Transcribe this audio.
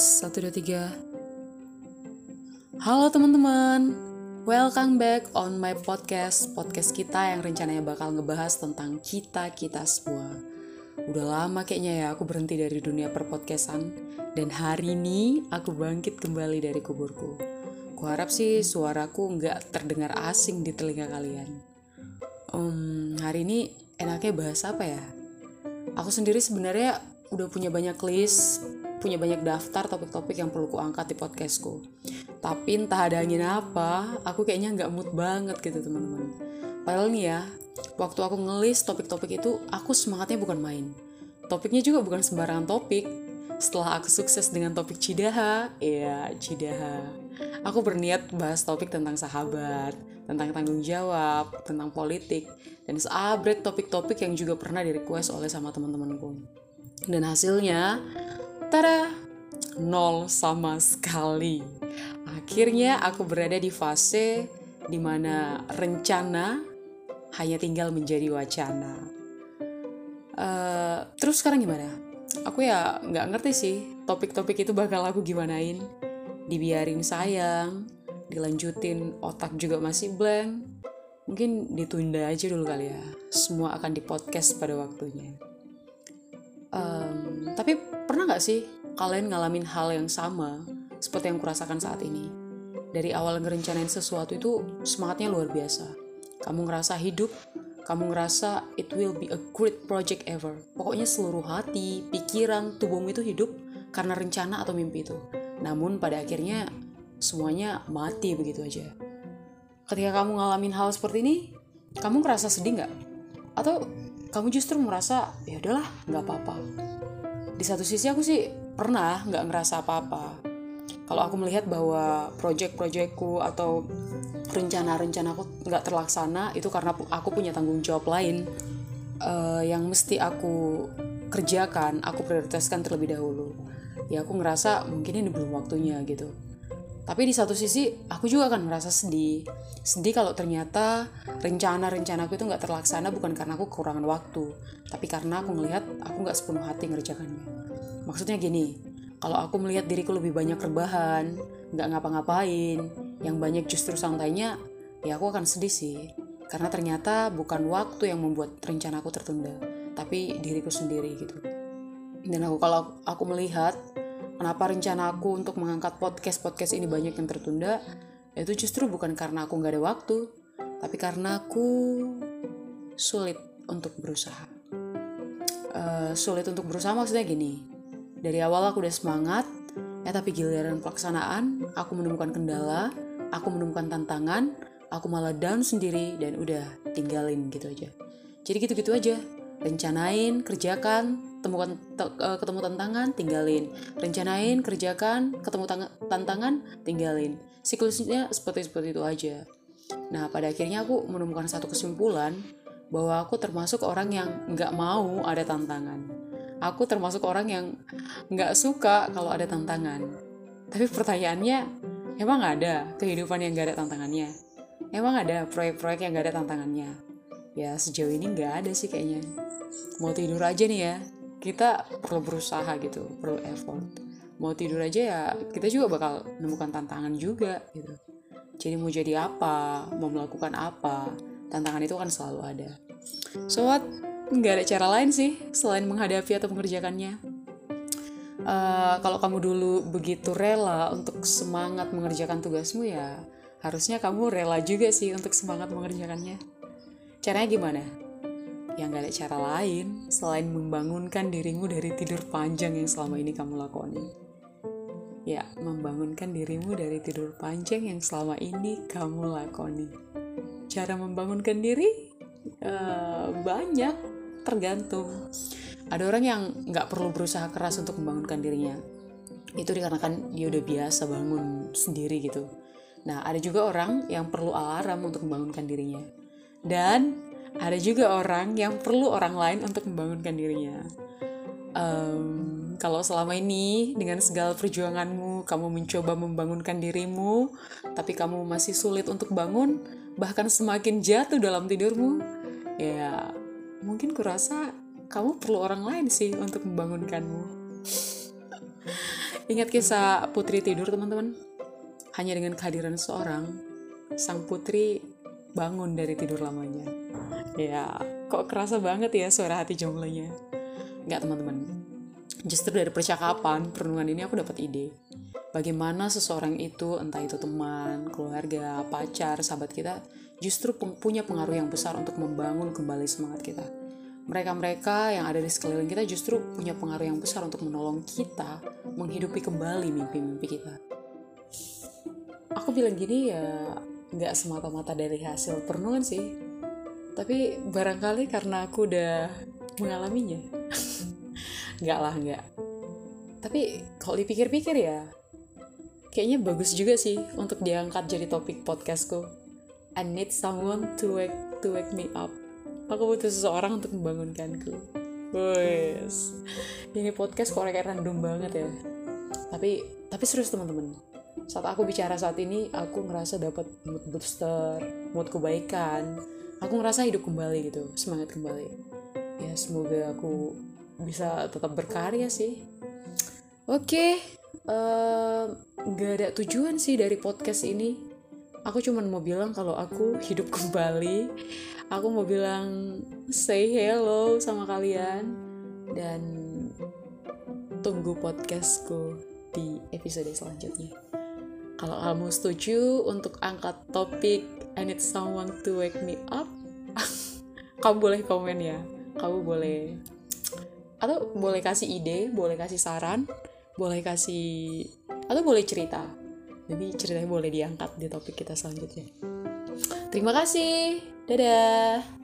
Tes 1, 2, 3 Halo teman-teman Welcome back on my podcast Podcast kita yang rencananya bakal ngebahas tentang kita-kita semua. Udah lama kayaknya ya aku berhenti dari dunia perpodcastan Dan hari ini aku bangkit kembali dari kuburku. Kuharap sih suaraku nggak terdengar asing di telinga kalian. Um, Hari ini enaknya bahas apa ya? Aku sendiri sebenarnya udah punya banyak list punya banyak daftar topik-topik yang perlu kuangkat di podcastku. Tapi entah ada angin apa, aku kayaknya nggak mood banget gitu teman-teman. Padahal nih ya, waktu aku ngelis topik-topik itu, aku semangatnya bukan main. Topiknya juga bukan sembarangan topik. Setelah aku sukses dengan topik Cidaha, ya Cidaha. Aku berniat bahas topik tentang sahabat, tentang tanggung jawab, tentang politik, dan seabrek topik-topik yang juga pernah di request oleh sama teman-temanku. Dan hasilnya, Tara, nol sama sekali. Akhirnya aku berada di fase di mana rencana hanya tinggal menjadi wacana. Uh, terus sekarang gimana? Aku ya nggak ngerti sih topik-topik itu bakal aku gimanain. Dibiarin sayang, dilanjutin otak juga masih blank. Mungkin ditunda aja dulu kali ya. Semua akan di podcast pada waktunya. Um, tapi pernah nggak sih kalian ngalamin hal yang sama seperti yang kurasakan saat ini? Dari awal ngerencanain sesuatu itu semangatnya luar biasa. Kamu ngerasa hidup, kamu ngerasa it will be a great project ever. Pokoknya seluruh hati, pikiran, tubuhmu itu hidup karena rencana atau mimpi itu. Namun pada akhirnya semuanya mati begitu aja. Ketika kamu ngalamin hal seperti ini, kamu ngerasa sedih nggak? Atau kamu justru merasa ya udahlah nggak apa-apa. Di satu sisi aku sih pernah nggak ngerasa apa-apa. Kalau aku melihat bahwa project-projectku atau rencana-rencana aku nggak terlaksana itu karena aku punya tanggung jawab lain uh, yang mesti aku kerjakan aku prioritaskan terlebih dahulu. Ya aku ngerasa mungkin ini belum waktunya gitu tapi di satu sisi aku juga akan merasa sedih. Sedih kalau ternyata rencana-rencanaku itu nggak terlaksana bukan karena aku kekurangan waktu tapi karena aku ngelihat aku nggak sepenuh hati ngerjakannya. Maksudnya gini kalau aku melihat diriku lebih banyak rebahan nggak ngapa-ngapain yang banyak justru santainya ya aku akan sedih sih. Karena ternyata bukan waktu yang membuat rencanaku tertunda tapi diriku sendiri gitu. Dan aku kalau aku melihat kenapa rencana aku untuk mengangkat podcast podcast ini banyak yang tertunda? Itu justru bukan karena aku nggak ada waktu tapi karena aku sulit untuk berusaha. Uh, sulit untuk berusaha maksudnya gini dari awal aku udah semangat ya tapi giliran pelaksanaan aku menemukan kendala aku menemukan tantangan aku malah down sendiri dan udah tinggalin gitu aja. Jadi gitu-gitu aja rencanain kerjakan temukan uh, ketemu tantangan tinggalin rencanain kerjakan ketemu tantangan tinggalin siklusnya seperti seperti itu aja nah pada akhirnya aku menemukan satu kesimpulan bahwa aku termasuk orang yang nggak mau ada tantangan. Aku termasuk orang yang nggak suka kalau ada tantangan. Tapi pertanyaannya, emang ada kehidupan yang nggak ada tantangannya? Emang ada proyek-proyek yang nggak ada tantangannya? Ya sejauh ini nggak ada sih kayaknya. Mau tidur aja nih ya, kita perlu berusaha gitu, perlu effort. Mau tidur aja ya, kita juga bakal menemukan tantangan juga gitu. Jadi mau jadi apa, mau melakukan apa, tantangan itu kan selalu ada. So what? Nggak ada cara lain sih selain menghadapi atau mengerjakannya. Uh, kalau kamu dulu begitu rela untuk semangat mengerjakan tugasmu ya harusnya kamu rela juga sih untuk semangat mengerjakannya. Caranya gimana? Ya nggak ada cara lain selain membangunkan dirimu dari tidur panjang yang selama ini kamu lakoni. Ya, membangunkan dirimu dari tidur panjang yang selama ini kamu lakoni. Cara membangunkan diri uh, banyak tergantung. Ada orang yang nggak perlu berusaha keras untuk membangunkan dirinya. Itu dikarenakan dia udah biasa bangun sendiri gitu. Nah ada juga orang yang perlu alarm untuk membangunkan dirinya dan ada juga orang yang perlu orang lain untuk membangunkan dirinya um, kalau selama ini dengan segala perjuanganmu kamu mencoba membangunkan dirimu tapi kamu masih sulit untuk bangun bahkan semakin jatuh dalam tidurmu, ya mungkin kurasa kamu perlu orang lain sih untuk membangunkanmu. Ingat kisah putri tidur teman-teman? Hanya dengan kehadiran seorang, sang putri bangun dari tidur lamanya. Ya, kok kerasa banget ya suara hati jomblonya. Enggak teman-teman. Justru dari percakapan, perenungan ini aku dapat ide. Bagaimana seseorang itu, entah itu teman, keluarga, pacar, sahabat kita, justru punya pengaruh yang besar untuk membangun kembali semangat kita. Mereka-mereka yang ada di sekeliling kita justru punya pengaruh yang besar untuk menolong kita menghidupi kembali mimpi-mimpi kita. Aku bilang gini ya nggak semata-mata dari hasil perenungan sih, tapi barangkali karena aku udah mengalaminya. nggak lah nggak. Tapi kalau dipikir-pikir ya, kayaknya bagus juga sih untuk diangkat jadi topik podcastku. I need someone to wake to wake me up aku butuh seseorang untuk membangunkanku Wes, ini podcast kayak random banget ya. Tapi tapi serius teman-teman. Saat aku bicara saat ini, aku ngerasa dapat mood booster, mood kebaikan. Aku ngerasa hidup kembali gitu, semangat kembali. Ya semoga aku bisa tetap berkarya sih. Oke, okay, uh, gak ada tujuan sih dari podcast ini. Aku cuma mau bilang kalau aku hidup kembali aku mau bilang say hello sama kalian dan tunggu podcastku di episode selanjutnya. Kalau kamu setuju untuk angkat topik I need someone to wake me up, kamu boleh komen ya. Kamu boleh atau boleh kasih ide, boleh kasih saran, boleh kasih atau boleh cerita. Jadi ceritanya boleh diangkat di topik kita selanjutnya. Terima kasih. Dadah.